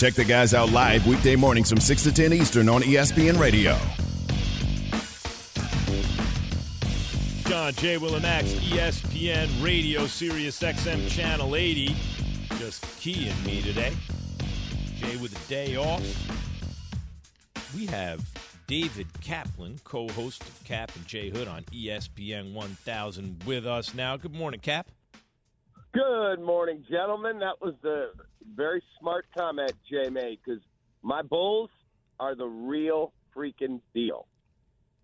Check the guys out live weekday mornings from 6 to 10 Eastern on ESPN Radio. John J. Will and ESPN Radio, Sirius XM Channel 80. Just keying me today. Jay with a day off. We have David Kaplan, co-host of Kap and J Hood on ESPN 1000 with us now. Good morning, Cap. Good morning, gentlemen. That was a very smart comment Jay made because my Bulls are the real freaking deal.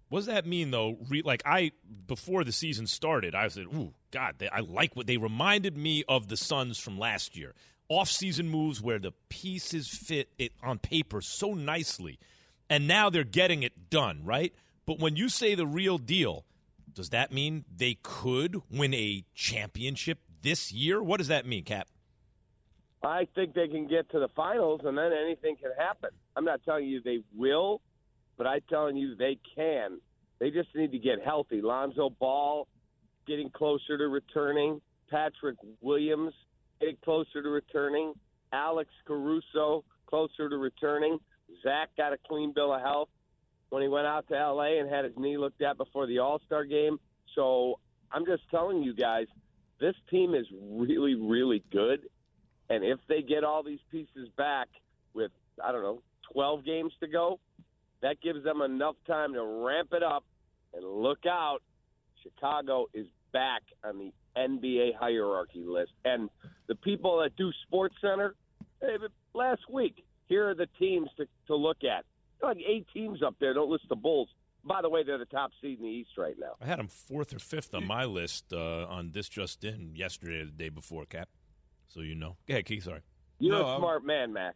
What does that mean, though? Re- like I, before the season started, I said, "Ooh, God, they, I like what they reminded me of the Suns from last year. Off-season moves where the pieces fit it on paper so nicely, and now they're getting it done, right? But when you say the real deal, does that mean they could win a championship this year? What does that mean, Cap? I think they can get to the finals, and then anything can happen. I'm not telling you they will, but I'm telling you they can. They just need to get healthy. Lonzo Ball getting closer to returning. Patrick Williams getting closer to returning. Alex Caruso closer to returning. Zach got a clean bill of health when he went out to L.A. and had his knee looked at before the All Star game. So I'm just telling you guys, this team is really, really good. And if they get all these pieces back with, I don't know, 12 games to go, that gives them enough time to ramp it up and look out. Chicago is back on the NBA hierarchy list. And the people that do Sports Center, hey, last week, here are the teams to, to look at. Like eight teams up there. Don't list the Bulls. By the way, they're the top seed in the East right now. I had them fourth or fifth on my list uh, on this just in yesterday or the day before, Cap. So you know. Go ahead, Keith. Sorry. You're No, a I'm- smart man, Mac.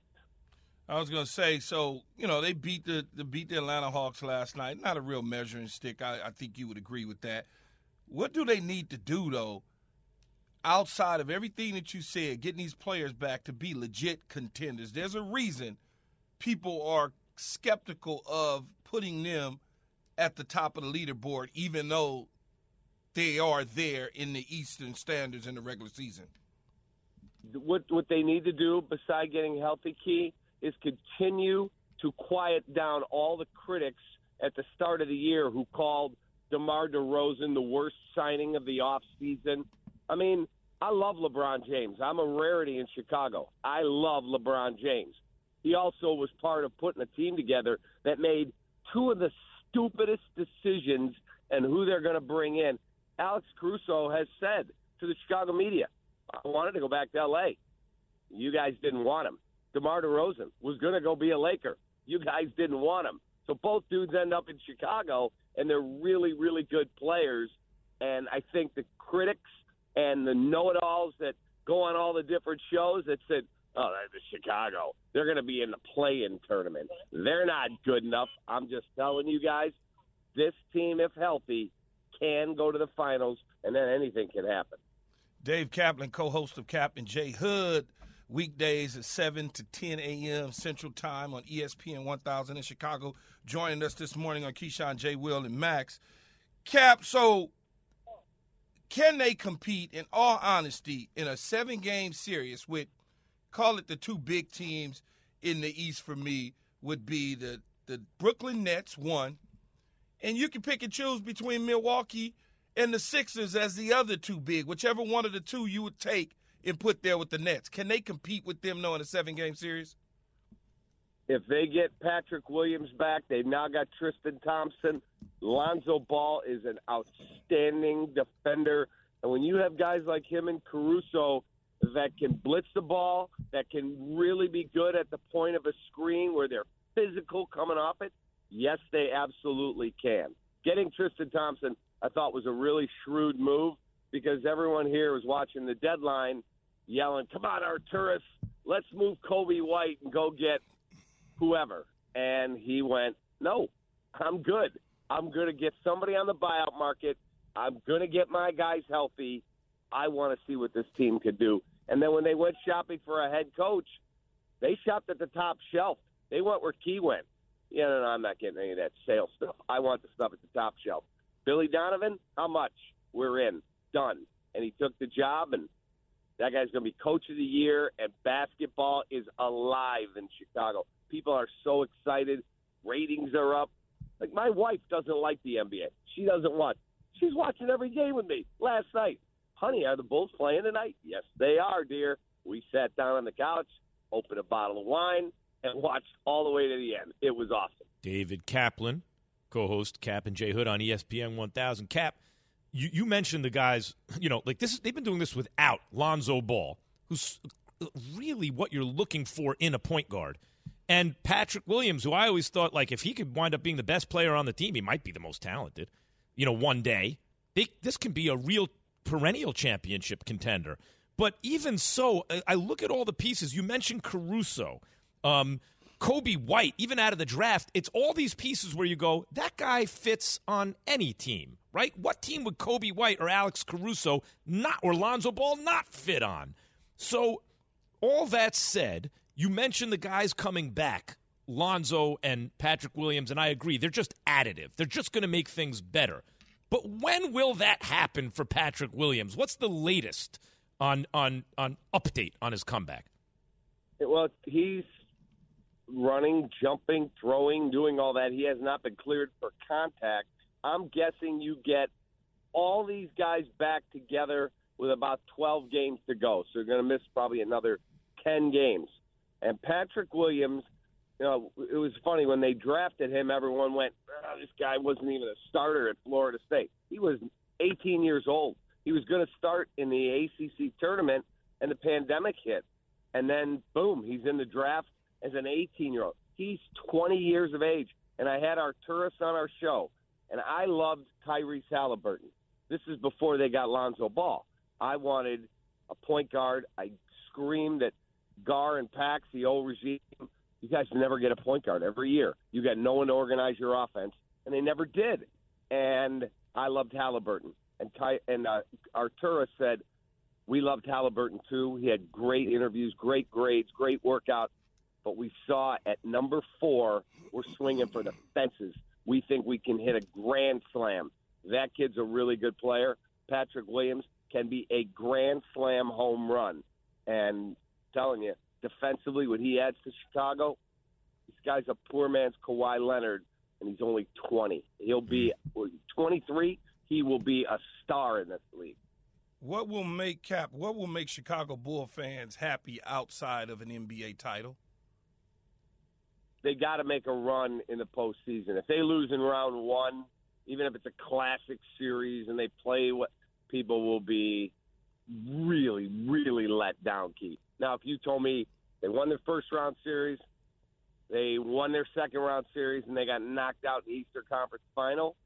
I was gonna say, so you know they beat the, the beat the Atlanta Hawks last night. Not a real measuring stick. I, I think you would agree with that. What do they need to do though, outside of everything that you said, getting these players back to be legit contenders? There's a reason people are skeptical of putting them at the top of the leaderboard, even though they are there in the Eastern standards in the regular season. What what they need to do beside getting healthy key is continue to quiet down all the critics at the start of the year who called DeMar DeRozan the worst signing of the offseason. I mean, I love LeBron James. I'm a rarity in Chicago. I love LeBron James. He also was part of putting a team together that made two of the stupidest decisions and who they're going to bring in. Alex Caruso has said to the Chicago media, wanted to go back to L.A. You guys didn't want him. DeMar DeRozan was going to go be a Laker. You guys didn't want him. So both dudes end up in Chicago, and they're really, really good players. And I think the critics and the know-it-alls that go on all the different shows that said, "Oh, that's Chicago. They're going to be in the play-in tournament. They're not good enough." I'm just telling you guys, this team, if healthy, can go to the finals, and then anything can happen. Dave Kaplan, co-host of Kap and J Hood, weekdays at 7 to 10 a.m. Central Time on ESPN 1000 in Chicago, joining us this morning on Keyshawn, J. Will, and Max. Cap, so can they compete, in all honesty, in a seven-game series with, call it the two big teams in the East for me, would be the, the Brooklyn Nets, one, and you can pick and choose between Milwaukee and the Sixers as the other two big, whichever one of the two you would take and put there with the Nets. Can they compete with them in a seven game series? If they get Patrick Williams back, they've now got Tristan Thompson. Lonzo Ball is an outstanding defender. And when you have guys like him and Caruso that can blitz the ball, that can really be good at the point of a screen where they're physical coming off it, yes, they absolutely can. Getting Tristan Thompson, I thought, was a really shrewd move because everyone here was watching the deadline yelling, Come on, Arturas, let's move Coby White and go get whoever. And he went, no, I'm good. I'm going to get somebody on the buyout market. I'm going to get my guys healthy. I want to see what this team could do. And then when they went shopping for a head coach, they shopped at the top shelf. They went where Key went. Yeah, no, no, I'm not getting any of that sales stuff. I want the stuff at the top shelf. Billy Donovan, how much? We're in. Done. And he took the job, and that guy's going to be coach of the year, and basketball is alive in Chicago. People are so excited. Ratings are up. Like, my wife doesn't like the NBA. She doesn't watch. She's watching every game with me last night. Honey, are the Bulls playing tonight? Yes, they are, dear. We sat down on the couch, opened a bottle of wine, and watched all the way to the end. It was awesome. David Kaplan, co-host Kap and J Hood on ESPN 1000. Cap, you, you mentioned the guys, you know, like this. They've been doing this without Lonzo Ball, who's really what you're looking for in a point guard, and Patrick Williams, who I always thought like if he could wind up being the best player on the team, he might be the most talented. You know, one day they, this can be a real perennial championship contender. But even so, I look at all the pieces. You mentioned Caruso um, Coby White, even out of the draft, it's all these pieces where you go, that guy fits on any team, right? What team would Coby White or Alex Caruso not or Lonzo Ball not fit on? So, all that said, you mentioned the guys coming back, Lonzo and Patrick Williams, and I agree, they're just additive. They're just going to make things better. But when will that happen for Patrick Williams? What's the latest on on on update on his comeback? Well, he's running, jumping, throwing, doing all that. He has not been cleared for contact. I'm guessing you get all these guys back together with about 12 games to go. So you're going to miss probably another 10 games. And Patrick Williams, you know, it was funny when they drafted him, everyone went, oh, this guy wasn't even a starter at Florida State. He was 18 years old. He was going to start in the ACC tournament, and the pandemic hit. And then, boom, he's in the draft as an 18 year old. He's 20 years of age. And I had Arturas on our show, and I loved Tyrese Halliburton. This is before they got Lonzo Ball. I wanted a point guard. I screamed at Gar and Pax, the old regime. You guys never get a point guard every year. You got no one to organize your offense, and they never did. And I loved Halliburton. And Ty, and uh, Artura said we loved Halliburton too. He had great interviews, great grades, great workout but we saw at number four, we're swinging for the fences. We think we can hit a grand slam. That kid's a really good player. Patrick Williams can be a grand slam home run. And telling you, defensively, what he adds to Chicago, this guy's a poor man's Kawhi Leonard, and he's only 20. He'll be 23. He will be a star in this league. What will make Cap? What will make Chicago Bull fans happy outside of an NBA title? They got to make a run in the postseason. If they lose in round one, even if it's a classic series and they play what people will be really, really let down, Keith. Now, if you told me they won their first round series, they won their second round series, and they got knocked out in the Easter Conference final,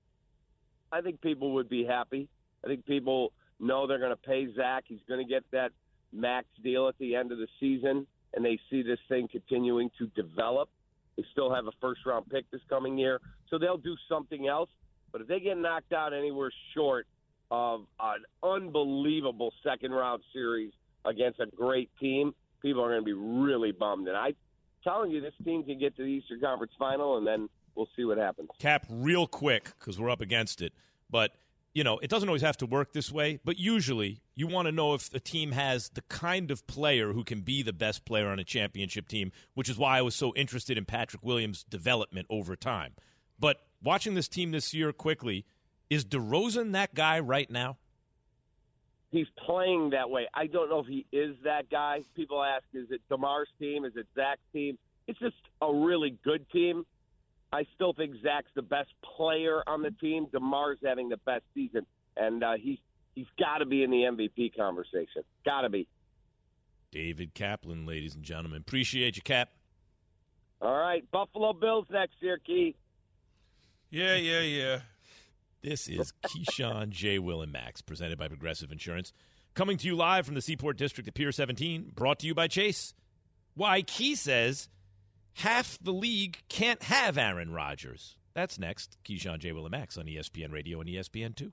I think people would be happy. I think people know they're going to pay Zach. He's going to get that max deal at the end of the season, and they see this thing continuing to develop. They still have a first round pick this coming year, so they'll do something else. But if they get knocked out anywhere short of an unbelievable second round series against a great team, people are going to be really bummed. And I'm telling you, this team can get to the Eastern Conference Final, and then we'll see what happens. Cap, real quick, because we're up against it. But you know, it doesn't always have to work this way, but usually you want to know if a team has the kind of player who can be the best player on a championship team, which is why I was so interested in Patrick Williams' development over time. But watching this team this year quickly, is DeRozan that guy right now? He's playing that way. I don't know if he is that guy. People ask, is it DeMar's team? Is it Zach's team? It's just a really good team I still think Zach's the best player on the team. DeMar's having the best season, and uh, he's he's got to be in the MVP conversation. Got to be. David Kaplan, ladies and gentlemen, appreciate you, Cap. All right, Buffalo Bills next year, Key. Yeah, yeah, yeah. This is Keyshawn J. Will and Max, presented by Progressive Insurance, coming to you live from the Seaport District at Pier 17, brought to you by Chase. Why Key says half the league can't have Aaron Rodgers. That's next. Keyshawn J. Willimax on ESPN Radio and ESPN2.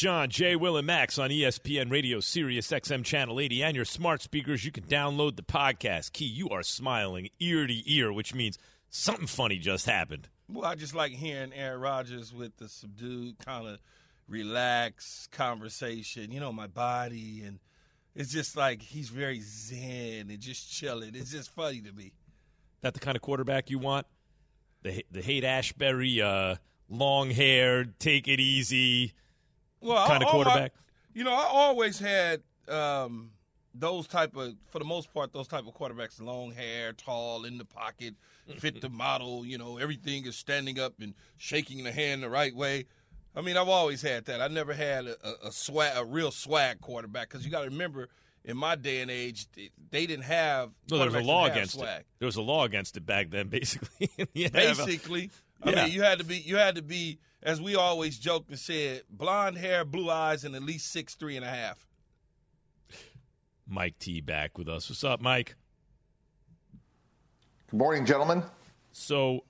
John, Jay, Will, and Max on ESPN Radio, Sirius XM Channel 80, and your smart speakers. You can download the podcast. Key, you are smiling ear to ear, which means something funny just happened. Well, I just like hearing Aaron Rodgers with the subdued, kind of relaxed conversation. You know, my body, and it's just like he's very zen and just chilling. It's just funny to me. That the kind of quarterback you want? The the Haight Ashbury, uh, long hair, take it easy well, kind of quarterback? You know, I always had um, those type of, for the most part, those type of quarterbacks, long hair, tall, in the pocket, fit the model. You know, everything is standing up and shaking the hand the right way. I mean, I've always had that. I never had a, a, a swag, a real swag quarterback because you got to remember. In my day and age, they didn't have. No, there was a law against swag. it. There was a law against it back then, basically. basically, I Yeah. mean, you had to be. You had to be as we always joked and said, blonde hair, blue eyes, and at least six three and a half. Mike T back with us. What's up, Mike? Good morning, gentlemen. So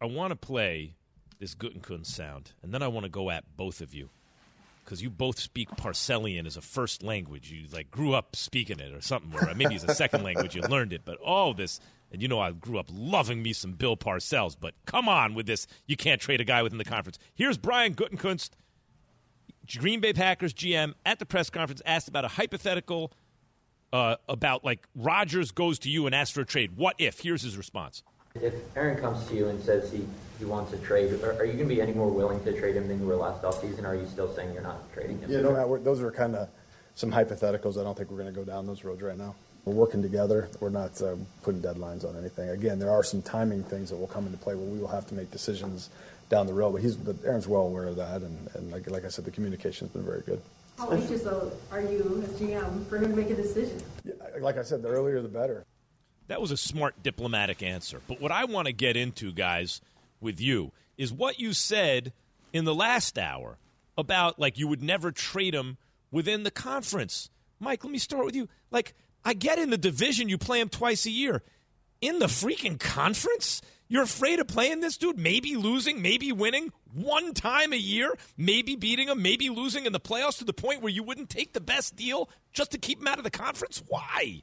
I want to play this Gutekunst sound, and then I want to go at both of you because you both speak Parcellian as a first language. You like grew up speaking it or something, or maybe as a second language you learned it. But all this, and you know, I grew up loving me some Bill Parcells. But come on with this, you can't trade a guy within the conference. Here's Brian Gutekunst Green Bay Packers GM at the press conference asked about a hypothetical uh, about like Rodgers goes to you and asks for a trade. What if? Here's his response. If Aaron comes to you and says he, he wants a trade, are, are you going to be any more willing to trade him than you were last offseason? Or are you still saying you're not trading him? Yeah, no, Matt, those are kind of some hypotheticals. I don't think we're going to go down those roads right now. We're working together. We're not uh, putting deadlines on anything. Again, there are some timing things that will come into play where we will have to make decisions down the road. But he's, but Aaron's well aware of that, and, and like, like I said, the communication has been very good. How anxious are you as GM for him to make a decision? Yeah, like I said, the earlier the better. That was a smart diplomatic answer. But what I want to get into, guys, with you is what you said in the last hour about like you would never trade him within the conference. Mike, let me start with you. Like, I get in the division, you play him twice a year. In the freaking conference? You're afraid of playing this dude, maybe losing, maybe winning one time a year, maybe beating him, maybe losing in the playoffs to the point where you wouldn't take the best deal just to keep him out of the conference? Why?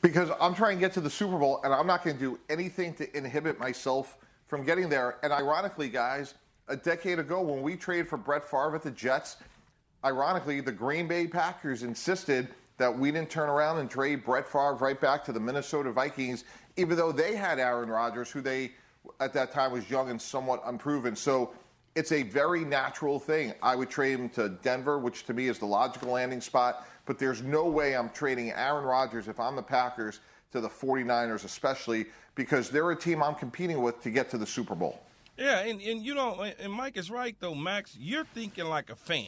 Because I'm trying to get to the Super Bowl, and I'm not going to do anything to inhibit myself from getting there. And ironically, guys, a decade ago when we traded for Brett Favre at the Jets, ironically, the Green Bay Packers insisted that we didn't turn around and trade Brett Favre right back to the Minnesota Vikings even though they had Aaron Rodgers, who they at that time was young and somewhat unproven. So it's a very natural thing. I would trade him to Denver, which to me is the logical landing spot, but there's no way I'm trading Aaron Rodgers if I'm the Packers to the 49ers, especially because they're a team I'm competing with to get to the Super Bowl. Yeah, and, and you know, and Mike is right, though, Max. You're thinking like a fan,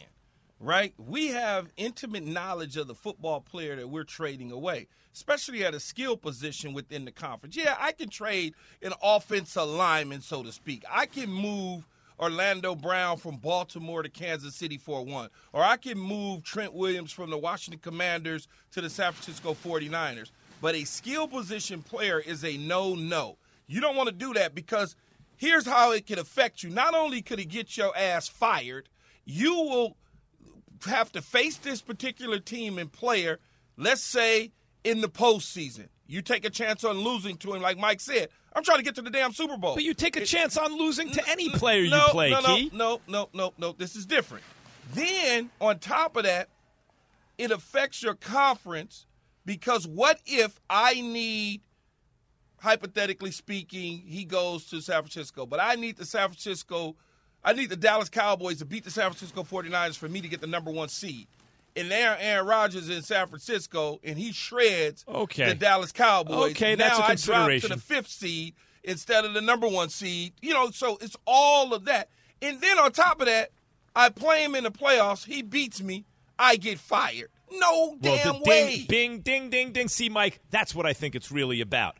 right? We have intimate knowledge of the football player that we're trading away especially at a skill position within the conference. Yeah, I can trade an offensive lineman, so to speak. I can move Orlando Brown from Baltimore to Kansas City for one. Or I can move Trent Williams from the Washington Commanders to the San Francisco 49ers. But a skill position player is a no no. You don't want to do that because here's how it could affect you. Not only could it get your ass fired, you will have to face this particular team and player. Let's say in the postseason. You take a chance on losing to him, like Mike said. I'm trying to get to the damn Super Bowl. But you take a it, chance on losing to any player no, you play, no, Key. No, no, no, no, This is different. Then, on top of that, it affects your conference because what if I need, hypothetically speaking, he goes to San Francisco, but I need the San Francisco, I need the Dallas Cowboys to beat the San Francisco 49ers for me to get the number one seed and now Aaron Rodgers in San Francisco, and he shreds okay. the Dallas Cowboys. Okay, now that's a I consideration. drop to the fifth seed instead of the number one seed. You know, so it's all of that. And then on top of that, I play him in the playoffs. He beats me. I get fired. No well, damn way. Ding, ding, ding, ding. See, Mike, that's what I think it's really about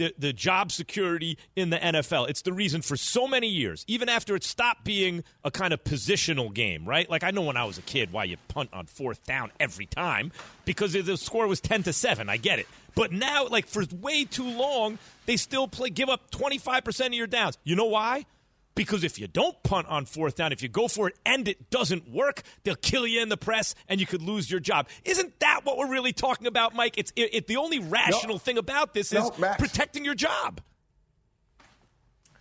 the, the job security in the NFL. It's the reason for so many years, even after it stopped being a kind of positional game, right? Like I know when I was a kid why you punt on fourth down every time because the score was 10 to 7. I get it. But now, like for way too long, they still play give up 25% of your downs. You know why? Because if you don't punt on fourth down, if you go for it and it doesn't work, they'll kill you in the press and you could lose your job. Isn't that what we're really talking about, Mike? It's it, it the only rational no, thing about this no, is Max. protecting your job.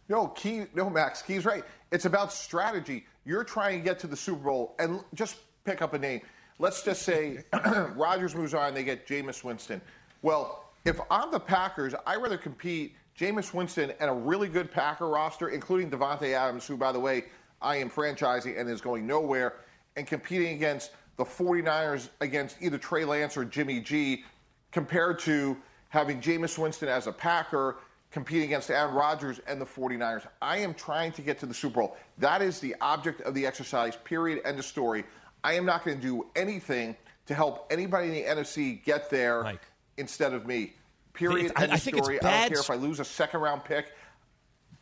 No, Key, no, Max, Key's right. It's about strategy. You're trying to get to the Super Bowl and just pick up a name. Let's just say Rodgers moves on, they get Jameis Winston. Well, if I'm the Packers, I'd rather compete Jameis Winston and a really good Packer roster, including Davante Adams, who, by the way, I am franchising and is going nowhere, and competing against the 49ers against either Trey Lance or Jimmy G, compared to having Jameis Winston as a Packer competing against Aaron Rodgers and the 49ers. I am trying to get to the Super Bowl. That is the object of the exercise, period, end of story. I am not going to do anything to help anybody in the NFC get there Mike. instead of me. Period. I, I think story. it's bad. I don't care if I lose a second round pick.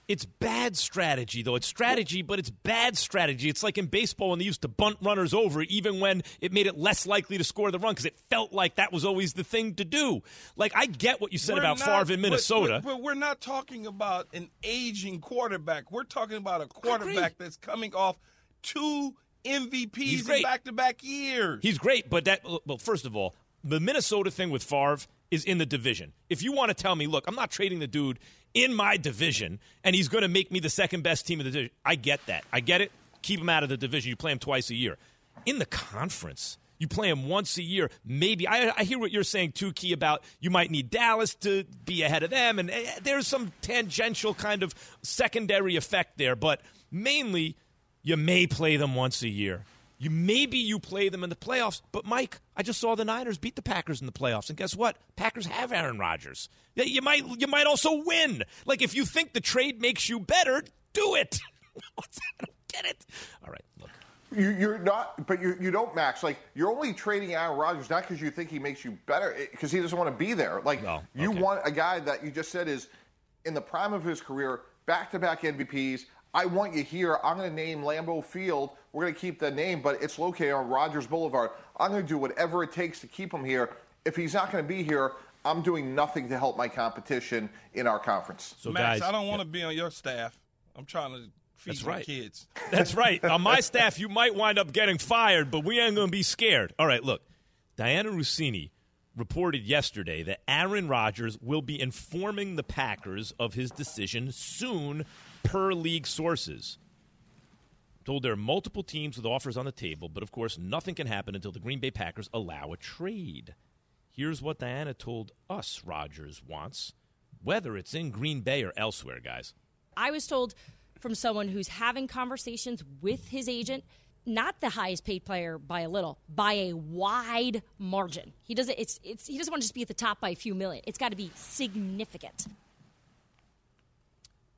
It's bad strategy, though. It's strategy, but it's bad strategy. It's like in baseball when they used to bunt runners over, even when it made it less likely to score the run because it felt like that was always the thing to do. Like, I get what you said we're about not, Favre in Minnesota. But, but, we're not talking about an aging quarterback. We're talking about a quarterback that's coming off two MVPs in back to back years. He's great, but that, well, first of all, the Minnesota thing with Favre is in the division. If you want to tell me, look, I'm not trading the dude in my division and he's going to make me the second best team in the division, I get that. I get it. keep him out of the division. You play him twice a year. In the conference, you play him once a year. Maybe I, I hear what you're saying too, Key, about you might need Dallas to be ahead of them, and eh, there's some tangential kind of secondary effect there. But mainly, you may play them once a year. You maybe you play them in the playoffs, but Mike, I just saw the Niners beat the Packers in the playoffs, and guess what? Packers have Aaron Rodgers. You might you might also win. Like if you think the trade makes you better, do it. What's that? I don't get it. All right, look. You, you're not, but you, you don't, Max. Like you're only trading Aaron Rodgers not because you think he makes you better, because he doesn't want to be there. Like No, you want a guy that you just said is in the prime of his career, back-to-back MVPs. I want you here. I'm going to name Lambeau Field. We're going to keep the name, but it's located on Rodgers Boulevard. I'm going to do whatever it takes to keep him here. If he's not going to be here, I'm doing nothing to help my competition in our conference. So Max, guys, I don't want to be on your staff. I'm trying to feed That's my right. kids. That's right. On my staff, you might wind up getting fired, but we ain't going to be scared. All right, look. Dianna Russini reported yesterday that Aaron Rodgers will be informing the Packers of his decision soon, per league sources. Told there are multiple teams with offers on the table, but of course, nothing can happen until the Green Bay Packers allow a trade. Here's what Diana told us Rodgers wants, whether it's in Green Bay or elsewhere, guys. I was told from someone who's having conversations with his agent, not the highest paid player by a little, by a wide margin. He doesn't. It's it's he doesn't want to just be at the top by a few million. It's got to be significant.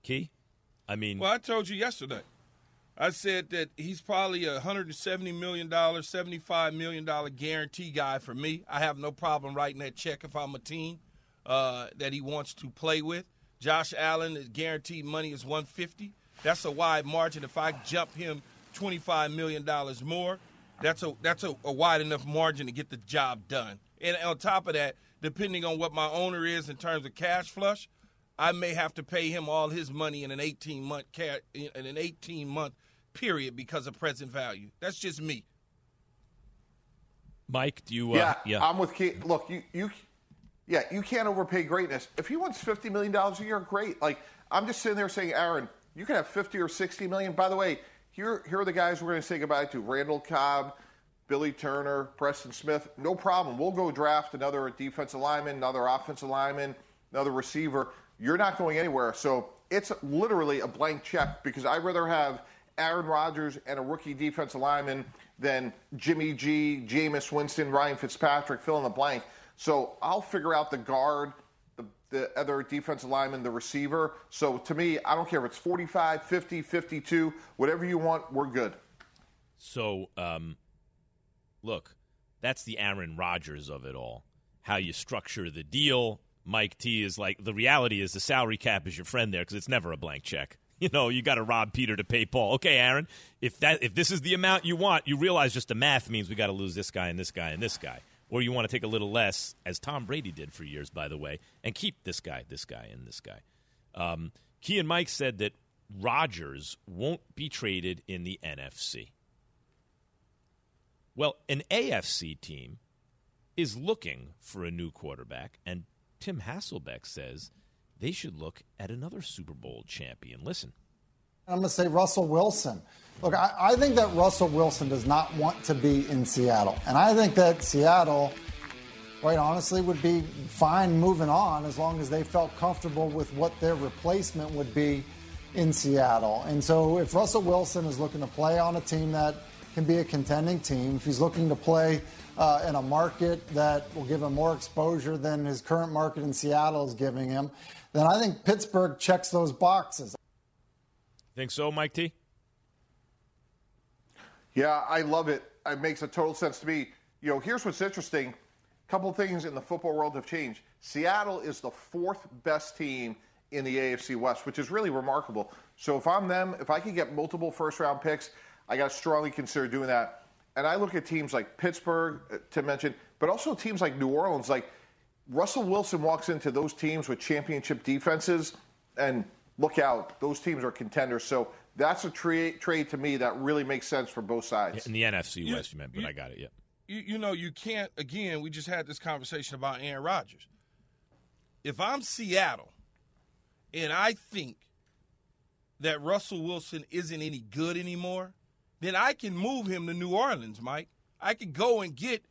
Key? I mean, Well, I told you yesterday. I said that he's probably a $170 million, $75 million guarantee guy for me. I have no problem writing that check if I'm a team uh, that he wants to play with. Josh Allen, his guaranteed money is 150 That's a wide margin. If I jump him $25 million more, that's a that's a, a wide enough margin to get the job done. And on top of that, depending on what my owner is in terms of cash flush, I may have to pay him all his money in an 18 month in an 18 month period because of present value. That's just me. Mike, do you? Uh, yeah, yeah. I'm with Keith. Look, you, you, yeah, you can't overpay greatness. If he wants fifty million dollars a year, great. Like I'm just sitting there saying, Aaron, you can have fifty or sixty million. By the way, here, here are the guys we're going to say goodbye to: Randall Cobb, Billy Turner, Preston Smith. No problem. We'll go draft another defensive lineman, another offensive lineman, another receiver. You're not going anywhere. So it's literally a blank check because I'd rather have Aaron Rodgers and a rookie defensive lineman than Jimmy G, Jameis Winston, Ryan Fitzpatrick, fill in the blank. So I'll figure out the guard, the, the other defensive lineman, the receiver. So to me, I don't care if it's 45, 50, 52, whatever you want, we're good. So, um, look, that's the Aaron Rodgers of it all. How you structure the deal. Mike T is like the reality is the salary cap is your friend there because it's never a blank check. You know, you got to rob Peter to pay Paul. Okay, Aaron, if that if this is the amount you want, you realize just the math means we got to lose this guy and this guy and this guy, or you want to take a little less, as Tom Brady did for years, by the way, and keep this guy, this guy, and this guy. Um, Key and Mike said that Rodgers won't be traded in the NFC. Well, an AFC team is looking for a new quarterback, and Tim Hasselbeck says they should look at another Super Bowl champion. Listen. I'm going to say Russell Wilson. Look, I, I, think that Russell Wilson does not want to be in Seattle. And I think that Seattle, quite honestly, would be fine moving on as long as they felt comfortable with what their replacement would be in Seattle. And so if Russell Wilson is looking to play on a team that can be a contending team, if he's looking to play uh, in a market that will give him more exposure than his current market in Seattle is giving him, then I think Pittsburgh checks those boxes. Think so, Mike T? Yeah, I love it. It makes a total sense to me. You know, here's what's interesting. A couple things in the football world have changed. Seattle is the fourth best team in the AFC West, which is really remarkable. So if I'm them, if I can get multiple first round picks, I got to strongly consider doing that. And I look at teams like Pittsburgh, uh, to mention, but also teams like New Orleans. Like Russell Wilson walks into those teams with championship defenses, and look out, those teams are contenders. So that's a tra- trade to me that really makes sense for both sides. In the NFC You- West, you meant, but you- I got it. Yeah. You, you know, you can't, again, we just had this conversation about Aaron Rodgers. If I'm Seattle and I think that Russell Wilson isn't any good anymore, then I can move him to New Orleans, Mike. I could go and get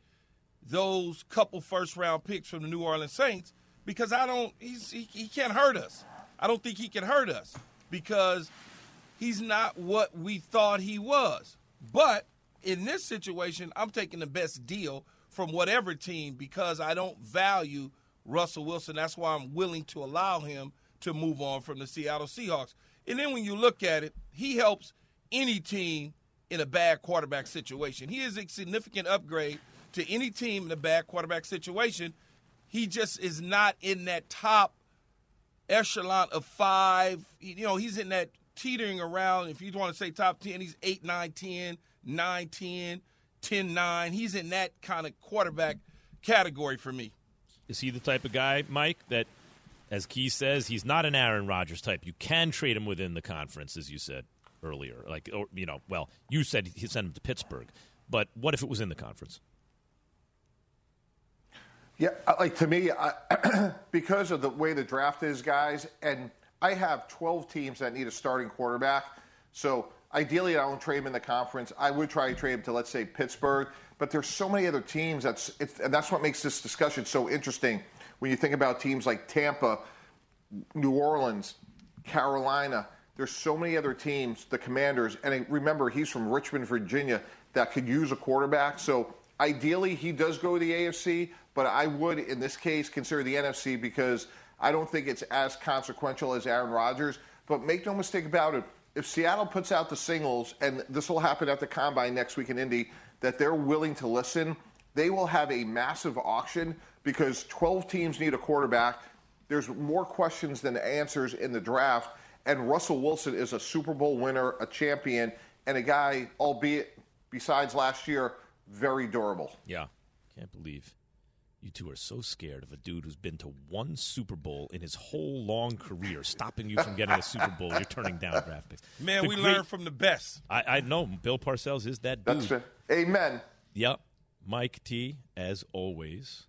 those couple first round picks from the New Orleans Saints because I don't he's he, he can't hurt us. I don't think he can hurt us because he's not what we thought he was. But in this situation, I'm taking the best deal from whatever team because I don't value Russell Wilson. That's why I'm willing to allow him to move on from the Seattle Seahawks. And then when you look at it, he helps any team in a bad quarterback situation. He is a significant upgrade to any team in a bad quarterback situation. He just is not in that top echelon of five. You know, he's in that teetering around. If you want to say top 10, he's 8, 9, 10, 9, 10, 10, 9. He's in that kind of quarterback category for me. Is he the type of guy, Mike, that, as Key says, he's not an Aaron Rodgers type? You can trade him within the conference, as you said earlier. Like, or, you know, well, you said he sent him to Pittsburgh, but what if it was in the conference? Yeah, like to me, I, because of the way the draft is, guys, and I have 12 teams that need a starting quarterback. So ideally, I don't trade him in the conference. I would try to trade him to, let's say, Pittsburgh. But there's so many other teams that's and that's what makes this discussion so interesting. When you think about teams like Tampa, New Orleans, Carolina, there's so many other teams, the Commanders, and remember he's from Richmond, Virginia, that could use a quarterback. So ideally, he does go to the AFC, but I would, in this case, consider the NFC because I don't think it's as consequential as Aaron Rodgers. But make no mistake about it, if Seattle puts out the singles, and this will happen at the combine next week in Indy, that they're willing to listen, they will have a massive auction because 12 teams need a quarterback. There's more questions than answers in the draft. And Russell Wilson is a Super Bowl winner, a champion, and a guy, albeit besides last year, very durable. Yeah. Can't believe you two are so scared of a dude who's been to one Super Bowl in his whole long career, stopping you from getting a Super Bowl. You're turning down draft picks. Man, The we great- learn from the best. I, I know Bill Parcells is that dude. That's it. Amen. Yep. Mike T, as always.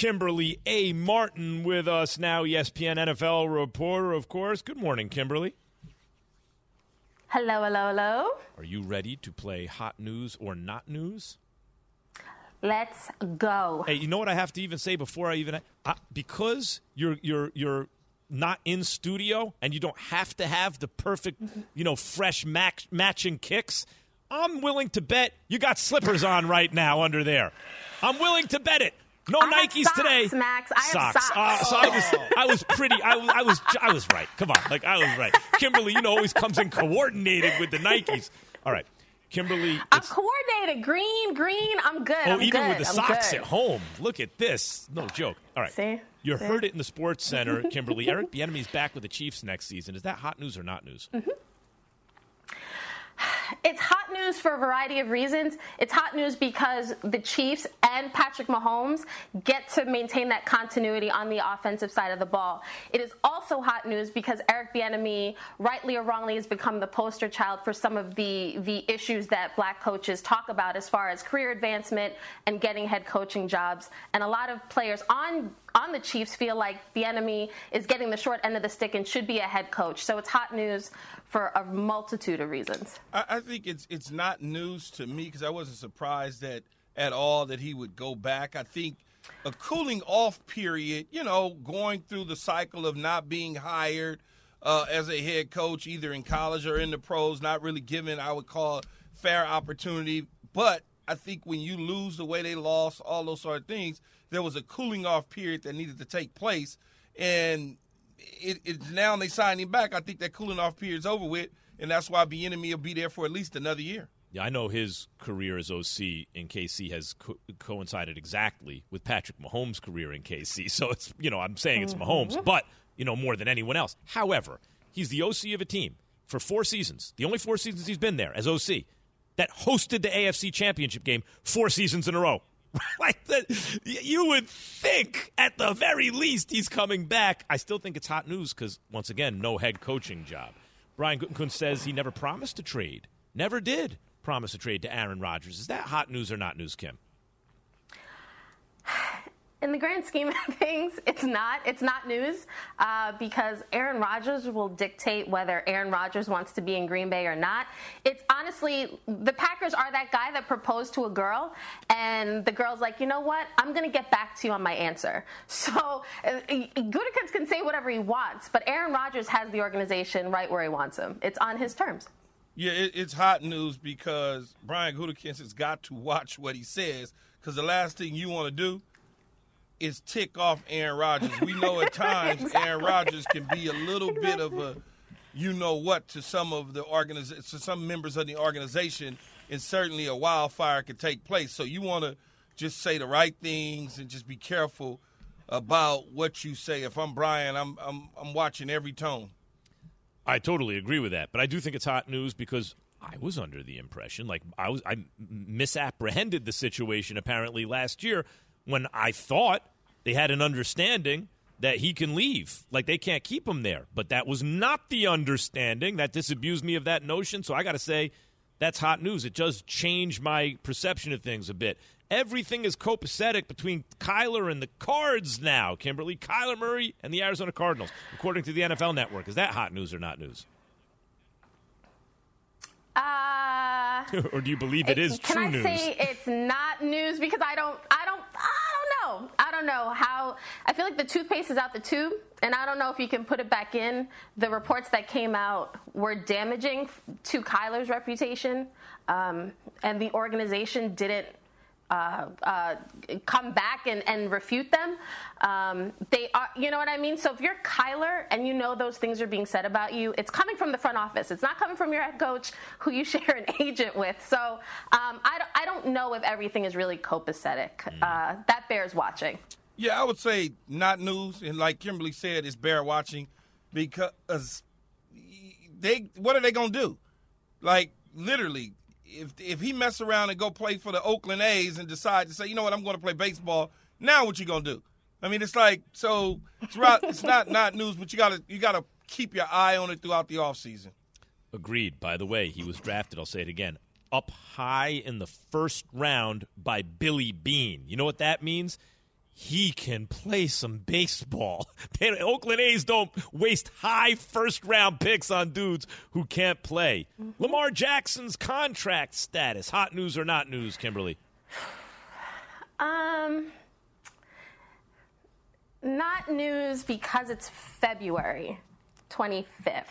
Kimberly A. Martin with us now, ESPN NFL reporter, of course. Good morning, Kimberly. Hello, hello, hello. Are you ready to play hot news or not news? Let's go. Hey, you know what I have to even say before I even I, because you're you're you're not in studio and you don't have to have the perfect, you know, fresh match, matching kicks. I'm willing to bet you got slippers on right now under there. I'm willing to bet it. No I Nikes socks, today. Max. I have socks. socks. Uh, so I was, I was pretty. I was, I was, I was right. Come on, like I was right. Kimberly, you know, always comes in coordinated with the Nikes. All right, Kimberly. I'm coordinated. Green, green. I'm good. Oh, I'm even good. with the socks at home. Look at this. No joke. All right. See? You See? heard it in the Sports Center, Kimberly. Eric Bieniemy's back with the Chiefs next season. Is that hot news or not news? It's hot news for a variety of reasons. It's hot news because the Chiefs and Patrick Mahomes get to maintain that continuity on the offensive side of the ball. It is also hot news because Eric Bieniemy, rightly or wrongly, has become the poster child for some of the the issues that black coaches talk about as far as career advancement and getting head coaching jobs. And a lot of players on on the Chiefs feel like Bieniemy is getting the short end of the stick and should be a head coach. So it's hot news for a multitude of reasons. I, I think it's it's not news to me because I wasn't surprised that at all that he would go back. I think a cooling off period, you know, going through the cycle of not being hired uh, as a head coach either in college or in the pros, not really given I would call fair opportunity. But I think when you lose the way they lost, all those sort of things, there was a cooling off period that needed to take place, and it, it now they signed him back. I think that cooling off period's over with, and that's why Bieniemy will be there for at least another year. Yeah, I know his career as OC in KC has co- coincided exactly with Patrick Mahomes' career in KC. So it's, you know, I'm saying it's mm-hmm. Mahomes, but, you know, more than anyone else. However, he's the OC of a team for four seasons, the only four seasons he's been there as OC, that hosted the AFC Championship game four seasons in a row. like that, you would think at the very least he's coming back. I still think it's hot news because once again, no head coaching job. Brian Gutekunst says he never promised to trade, never did promise a trade to Aaron Rodgers. Is that hot news or not news, Kim? In the grand scheme of things, it's not. It's not news uh, because Aaron Rodgers will dictate whether Aaron Rodgers wants to be in Green Bay or not. It's honestly, the Packers are that guy that proposed to a girl, and the girl's like, you know what? I'm going to get back to you on my answer. So uh, Gutekunst can say whatever he wants, but Aaron Rodgers has the organization right where he wants him. It's on his terms. Yeah, it, it's hot news because Brian Gutekunst has got to watch what he says because the last thing you want to do is tick off Aaron Rodgers. We know at times exactly. Aaron Rodgers can be a little exactly. bit of a you know what to some of the organiz- to some members of the organization, and certainly a wildfire could take place. So you want to just say the right things and just be careful about what you say. If I'm Brian, I'm I'm I'm watching every tone. I totally agree with that, but I do think it's hot news because I was under the impression, like I was, I misapprehended the situation apparently last year when I thought they had an understanding that he can leave. Like they can't keep him there. But that was not the understanding. That disabused me of that notion. So I got to say, that's hot news. It does change my perception of things a bit. Everything is copacetic between Kyler and the Cards now, Kimberly. Kyler Murray and the Arizona Cardinals, according to the NFL Network. Is that hot news or not news? Uh, or do you believe it is can true I news? say it's not news because I don't, I don't, I don't know. I don't know how. I feel like the toothpaste is out the tube, and I don't know if you can put it back in. The reports that came out were damaging to Kyler's reputation, um, and the organization didn't uh, uh, come back and, and refute them. Um, they are, you know what I mean. So if you're Kyler and you know those things are being said about you, it's coming from the front office. It's not coming from your head coach, who you share an agent with. So um, I, don't, I don't know if everything is really copacetic. Mm. Uh, that bears watching. Yeah, I would say not news, and like Kimberly said, it's bear watching because they. What are they gonna do? Like literally, if if he mess around and go play for the Oakland A's and decide to say, you know what, I'm going to play baseball. Now, what you gonna do? I mean, it's like so. Right, it's not not news, but you gotta you gotta keep your eye on it throughout the offseason. Agreed. By the way, he was drafted. I'll say it again. Up high in the first round by Billy Beane. You know what that means? He can play some baseball. They, Oakland A's don't waste high first round picks on dudes who can't play. Mm-hmm. Lamar Jackson's contract status, hot news or not news, Kimberly? Um, not news because it's February 25th.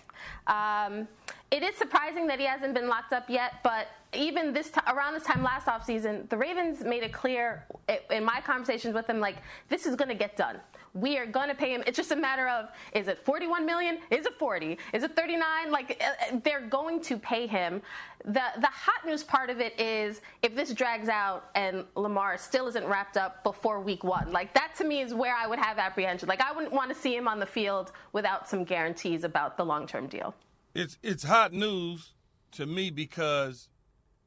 Um, it is surprising that he hasn't been locked up yet, but even this t- around this time last offseason, the Ravens made it clear in my conversations with them, like this is going to get done. We are going to pay him. It's just a matter of is it 41 million? Is it 40? Is it 39? Like uh, uh, they're going to pay him. The the hot news part of it is if this drags out and Lamar still isn't wrapped up before week one. Like that to me is where I would have apprehension. Like I wouldn't want to see him on the field without some guarantees about the long term deal. It's it's hot news to me because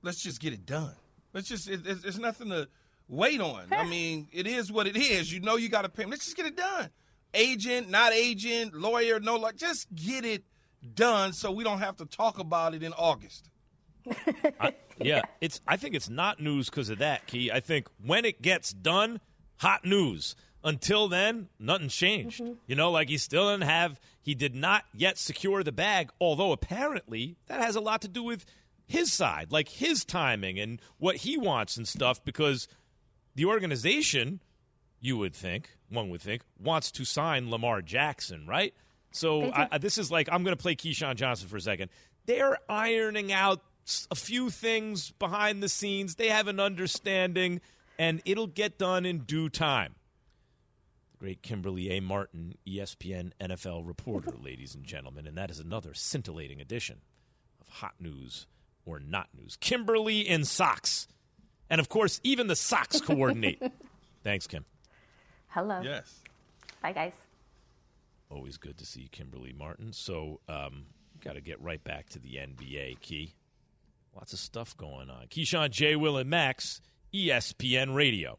let's just get it done. Let's just it, it's, it's nothing to wait on. I mean, it is what it is. You know, you got to pay. Let's just get it done. Agent, not agent, lawyer, no, like just get it done so we don't have to talk about it in August. I, yeah, it's. I think it's not news because of that, Key. I think when it gets done, hot news. Until then, nothing's changed. Mm-hmm. You know, like he still didn't have. He did not yet secure the bag. Although apparently that has a lot to do with his side, like his timing and what he wants and stuff, because the organization, you would think, one would think, wants to sign Lamar Jackson, right? So I, this is like I'm going to play Keyshawn Johnson for a second. They're ironing out a few things behind the scenes. They have an understanding, and it'll get done in due time. The great Kimberly A. Martin, ESPN NFL reporter, ladies and gentlemen, and that is another scintillating edition of Hot News or not news. Kimberly in socks. And of course, even the socks coordinate. Thanks, Kim. Hello. Yes. Bye, guys. Always good to see Kimberly Martin. So, um, got to get right back to the NBA, Key. Lots of stuff going on. Keyshawn, J. Will, and Max, ESPN Radio.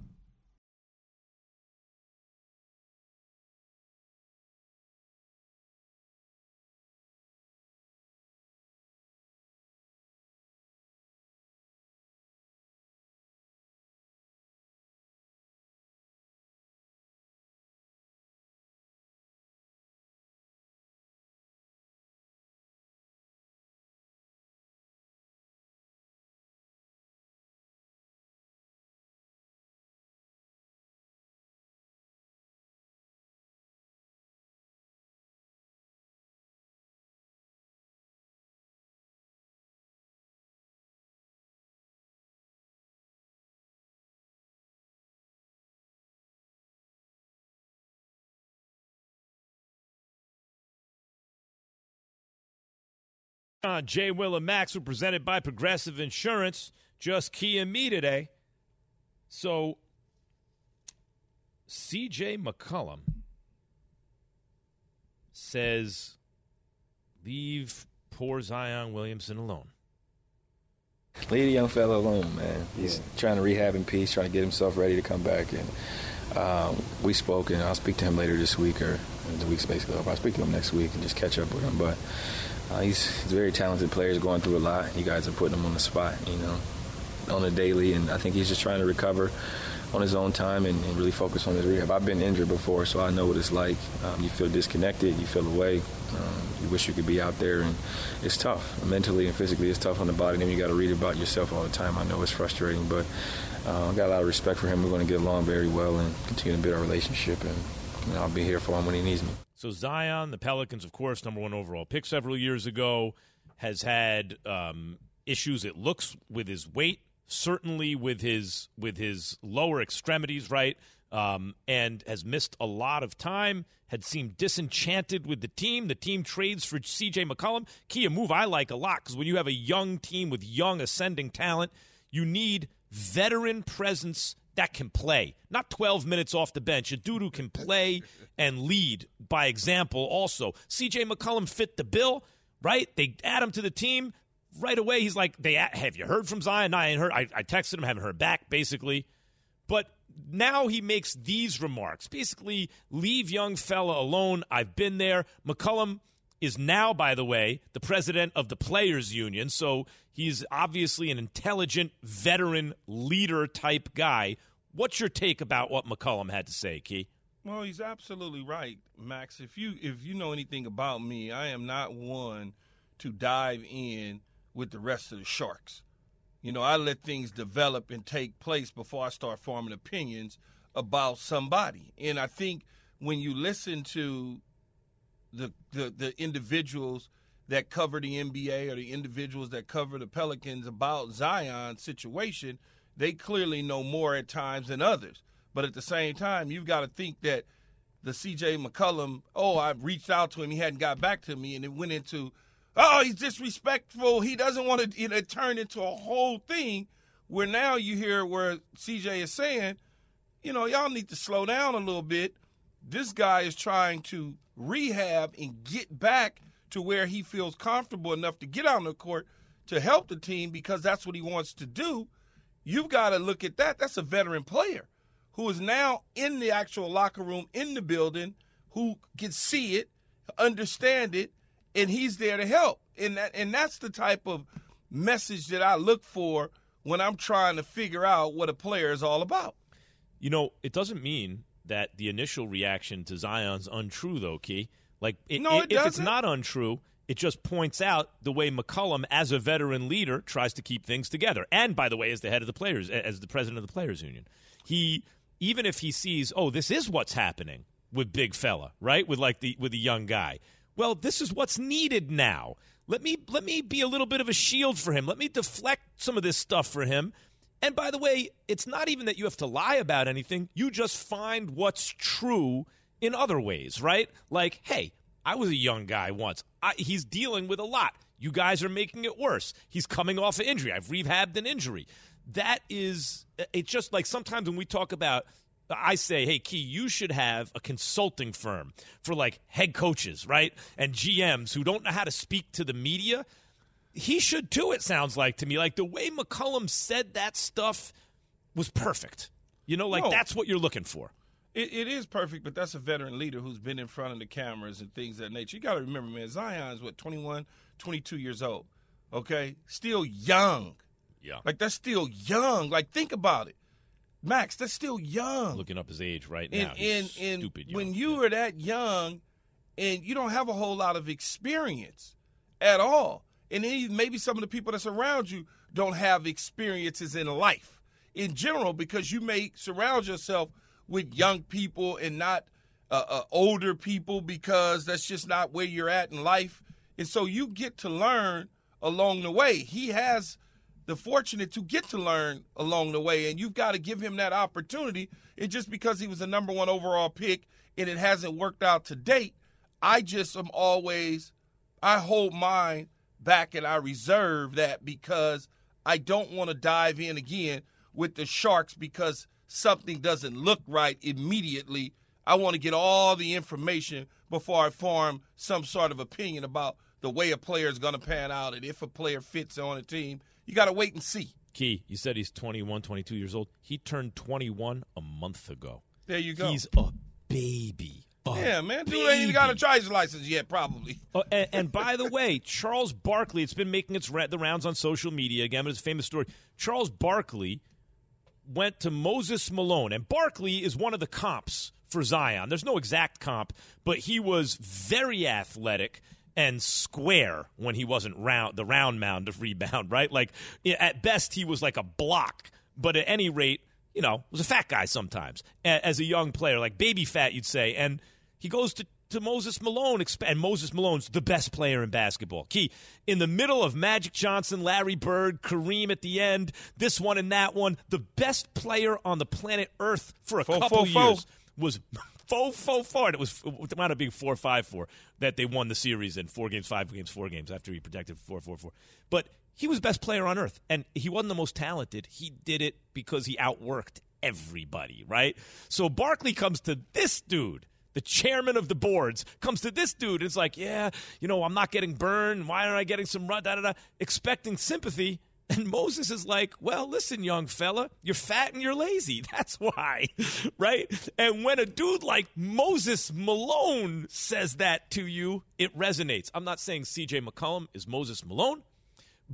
On Jay Will and Max were presented by Progressive Insurance. Just key and me today. So, CJ McCollum says, leave poor Zion Williamson alone. Leave the young fella alone, man. He's yeah. trying to rehab in peace, trying to get himself ready to come back. And um, we spoke, and I'll speak to him later this week, or the week's basically over. I'll speak to him next week and just catch up with him. But uh, he's, he's a very talented player. He's going through a lot. You guys are putting him on the spot, you know, on a daily, and I think he's just trying to recover on his own time and, and really focus on his rehab. I've been injured before, so I know what it's like. Um, you feel disconnected, you feel away, um, you wish you could be out there, and it's tough. Mentally and physically, it's tough on the body. And then you got to read about yourself all the time. I know it's frustrating, but uh, I got a lot of respect for him. We're going to get along very well and continue to build our relationship, and you know, I'll be here for him when he needs me. So Zion, the Pelicans, of course, number one overall pick several years ago, has had um, issues. It looks with his weight, certainly with his with his lower extremities, right, um, and has missed a lot of time. Had seemed disenchanted with the team. The team trades for C.J. McCollum. Key a move I like a lot because when you have a young team with young ascending talent, you need veteran presence that can play, not 12 minutes off the bench. A dude who can play and lead by example also. CJ McCollum fit the bill, right? They add him to the team. Right away, he's like, "They have you heard from Zion? I heard. I, I texted him, haven't heard back, basically. But now he makes these remarks. Basically, leave young fella alone. I've been there. McCollum is now, by the way, the president of the Players Union. So he's obviously an intelligent, veteran, leader type guy. What's your take about what McCollum had to say, Key? Well, he's absolutely right, Max. If you if you know anything about me, I am not one to dive in with the rest of the sharks. You know, I let things develop and take place before I start forming opinions about somebody. And I think when you listen to the, the, the individuals that cover the NBA or the individuals that cover the Pelicans about Zion's situation, they clearly know more at times than others. But at the same time, you've got to think that the CJ McCollum, oh, I reached out to him, he hadn't got back to me, and it went into, oh, he's disrespectful. He doesn't want to, you know, it turned into a whole thing where now you hear where CJ is saying, you know, y'all need to slow down a little bit. This guy is trying to rehab and get back to where he feels comfortable enough to get on the court to help the team because that's what he wants to do. You've got to look at that. That's a veteran player who is now in the actual locker room in the building who can see it, understand it, and he's there to help. And that and that's the type of message that I look for when I'm trying to figure out what a player is all about. You know, it doesn't mean that the initial reaction to Zion's untrue, though, Key. Like, it, No, it- it if it's not untrue, it just points out the way McCollum, as a veteran leader, tries to keep things together. And by the way, as the head of the players, as the president of the players union, he even if he sees, oh, this is what's happening with big fella, right? With like the with the young guy. Well, this is what's needed now. Let me let me be a little bit of a shield for him. Let me deflect some of this stuff for him. And by the way, it's not even that you have to lie about anything. You just find what's true in other ways, right? Like, hey, I was a young guy once. I, he's dealing with a lot. You guys are making it worse. He's coming off an injury. I've rehabbed an injury. That is, uh, it's just like sometimes when we talk about, I say, hey, Key, you should have a consulting firm for like head coaches, right? And GMs who don't know how to speak to the media he should too, it sounds like to me. Like the way McCollum said that stuff was perfect. You know, like No. that's what you're looking for. It, it is perfect, but that's a veteran leader who's been in front of the cameras and things of that nature. You got to remember, man, Zion's what 21, 22 years old. Okay, still young. Yeah. Like that's still young. Like think about it, Max. That's still young. Looking up his age right and now. He's and, and stupid young. when you are that young and you don't have a whole lot of experience at all and maybe some of the people that surround you don't have experiences in life in general because you may surround yourself with young people and not uh, uh, older people because that's just not where you're at in life and so you get to learn along the way he has the fortunate to get to learn along the way, and you've got to give him that opportunity. And just because he was the number one overall pick and it hasn't worked out to date, I just am always I hold mine back and I reserve that because I don't want to dive in again with the Sharks because something doesn't look right immediately. I want to get all the information before I form some sort of opinion about the way a player is going to pan out and if a player fits on a team. You got to wait and see. Key, you said he's 21, 22 years old. He turned 21 a month ago. There you go. He's a baby. Yeah, man. Dude ain't even got a driver's license yet, probably. Oh, and, and by the way, Charles Barkley, it's been making its the rounds on social media again, but it's a famous story. Charles Barkley went to Moses Malone, and Barkley is one of the comps for Zion. There's no exact comp, but he was very athletic and square when he wasn't round the round mound of rebound, right? Like at best he was like a block, but at any rate, you know, was a fat guy sometimes as a young player, like baby fat, you'd say. And he goes to to Moses Malone, and Moses Malone's the best player in basketball. Key in the middle of Magic Johnson, Larry Bird, Kareem at the end, this one and that one, the best player on the planet Earth for a Fo, couple fo, fo. years was fo fo fo. and It was it wound up being four five four that they won the series in four games, five games, four games after he protected four four four. But he was best player on earth, and he wasn't the most talented. He did it because he outworked everybody, right? So Barkley comes to this dude. The chairman of the boards comes to this dude. It's like, yeah, you know, I'm not getting burned. Why aren't I getting some run? Da, da, da, expecting sympathy. And Moses is like, well, listen, young fella, you're fat and you're lazy. That's why, right? And when a dude like Moses Malone says that to you, it resonates. I'm not saying CJ McCollum is Moses Malone,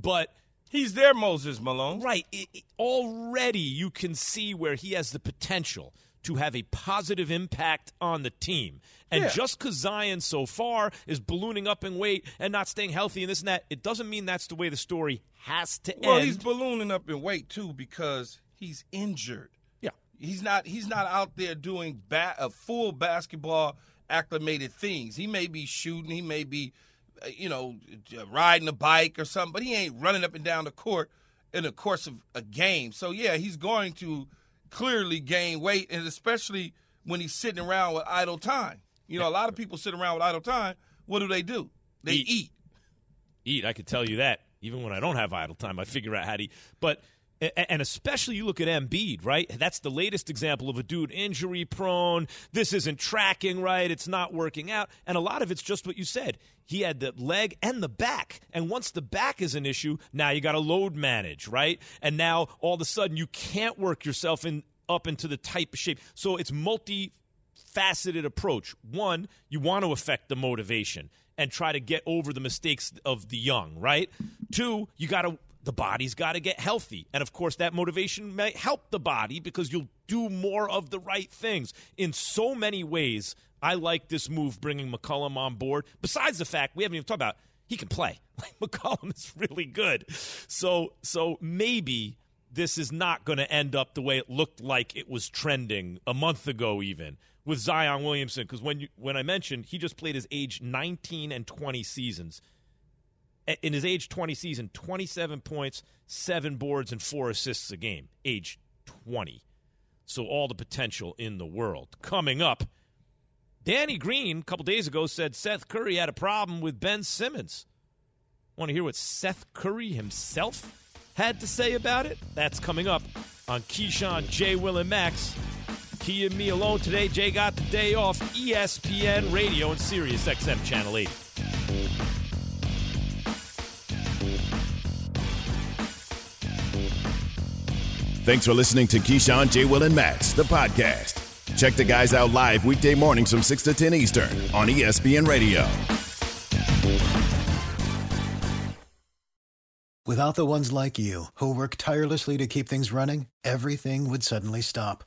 but he's there, Moses Malone. Right. It- it- already you can see where he has the potential to have a positive impact on the team. And Yeah. just because Zion so far is ballooning up in weight and not staying healthy and this and that, it doesn't mean that's the way the story has to Well, end. Well, he's ballooning up in weight too because he's injured. Yeah, he's not. He's not out there doing ba- a full basketball acclimated things. He may be shooting. He may be, uh, you know, uh, riding a bike or something, but he ain't running up and down the court in the course of a game. So yeah, he's going to clearly gain weight, and especially when he's sitting around with idle time. You know, a lot of people sit around with idle time. What do they do? They Eat. eat. eat. I could tell you that. Even when I don't have idle time, I figure out how to eat. But and especially you look at Embiid, right? That's the latest example of a dude injury prone. This isn't tracking right. It's not working out. And a lot of it's just what you said. He had the leg and the back. And once the back is an issue, now you got to load manage, right? And now all of a sudden you can't work yourself in up into the type of shape. So it's multi faceted approach. One, you want to affect the motivation and try to get over the mistakes of the young, right? Two, you got to the body's got to get healthy. And of course, that motivation may help the body because you'll do more of the right things. In so many ways, I like this move bringing McCollum on board. Besides the fact we haven't even talked about he can play. Like McCollum is really good. So so maybe this is not going to end up the way it looked like it was trending a month ago even with Zion Williamson because when you when I mentioned he just played his age 19 and 20 seasons in his age 20 season, 27 points, seven boards, and four assists a game, age 20. So all the potential in the world. Coming up, Danny Green a couple days ago said Seth Curry had a problem with Ben Simmons. Want to hear what Seth Curry himself had to say about it? That's coming up on Keyshawn, J. Will, and Max. Key and me alone today. Jay got the day off. ESPN Radio and Sirius XM Channel 80. Thanks for listening to Keyshawn, J. Will, and Max, the podcast. Check the guys out live weekday mornings from 6 to 10 Eastern on ESPN Radio. Without the ones like you, who work tirelessly to keep things running, everything would suddenly stop.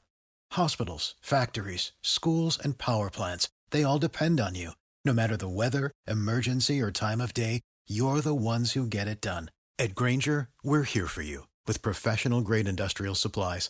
Hospitals, factories, schools, and power plants, they all depend on you. No matter the weather, emergency, or time of day, you're the ones who get it done. At Grainger, we're here for you with professional grade industrial supplies.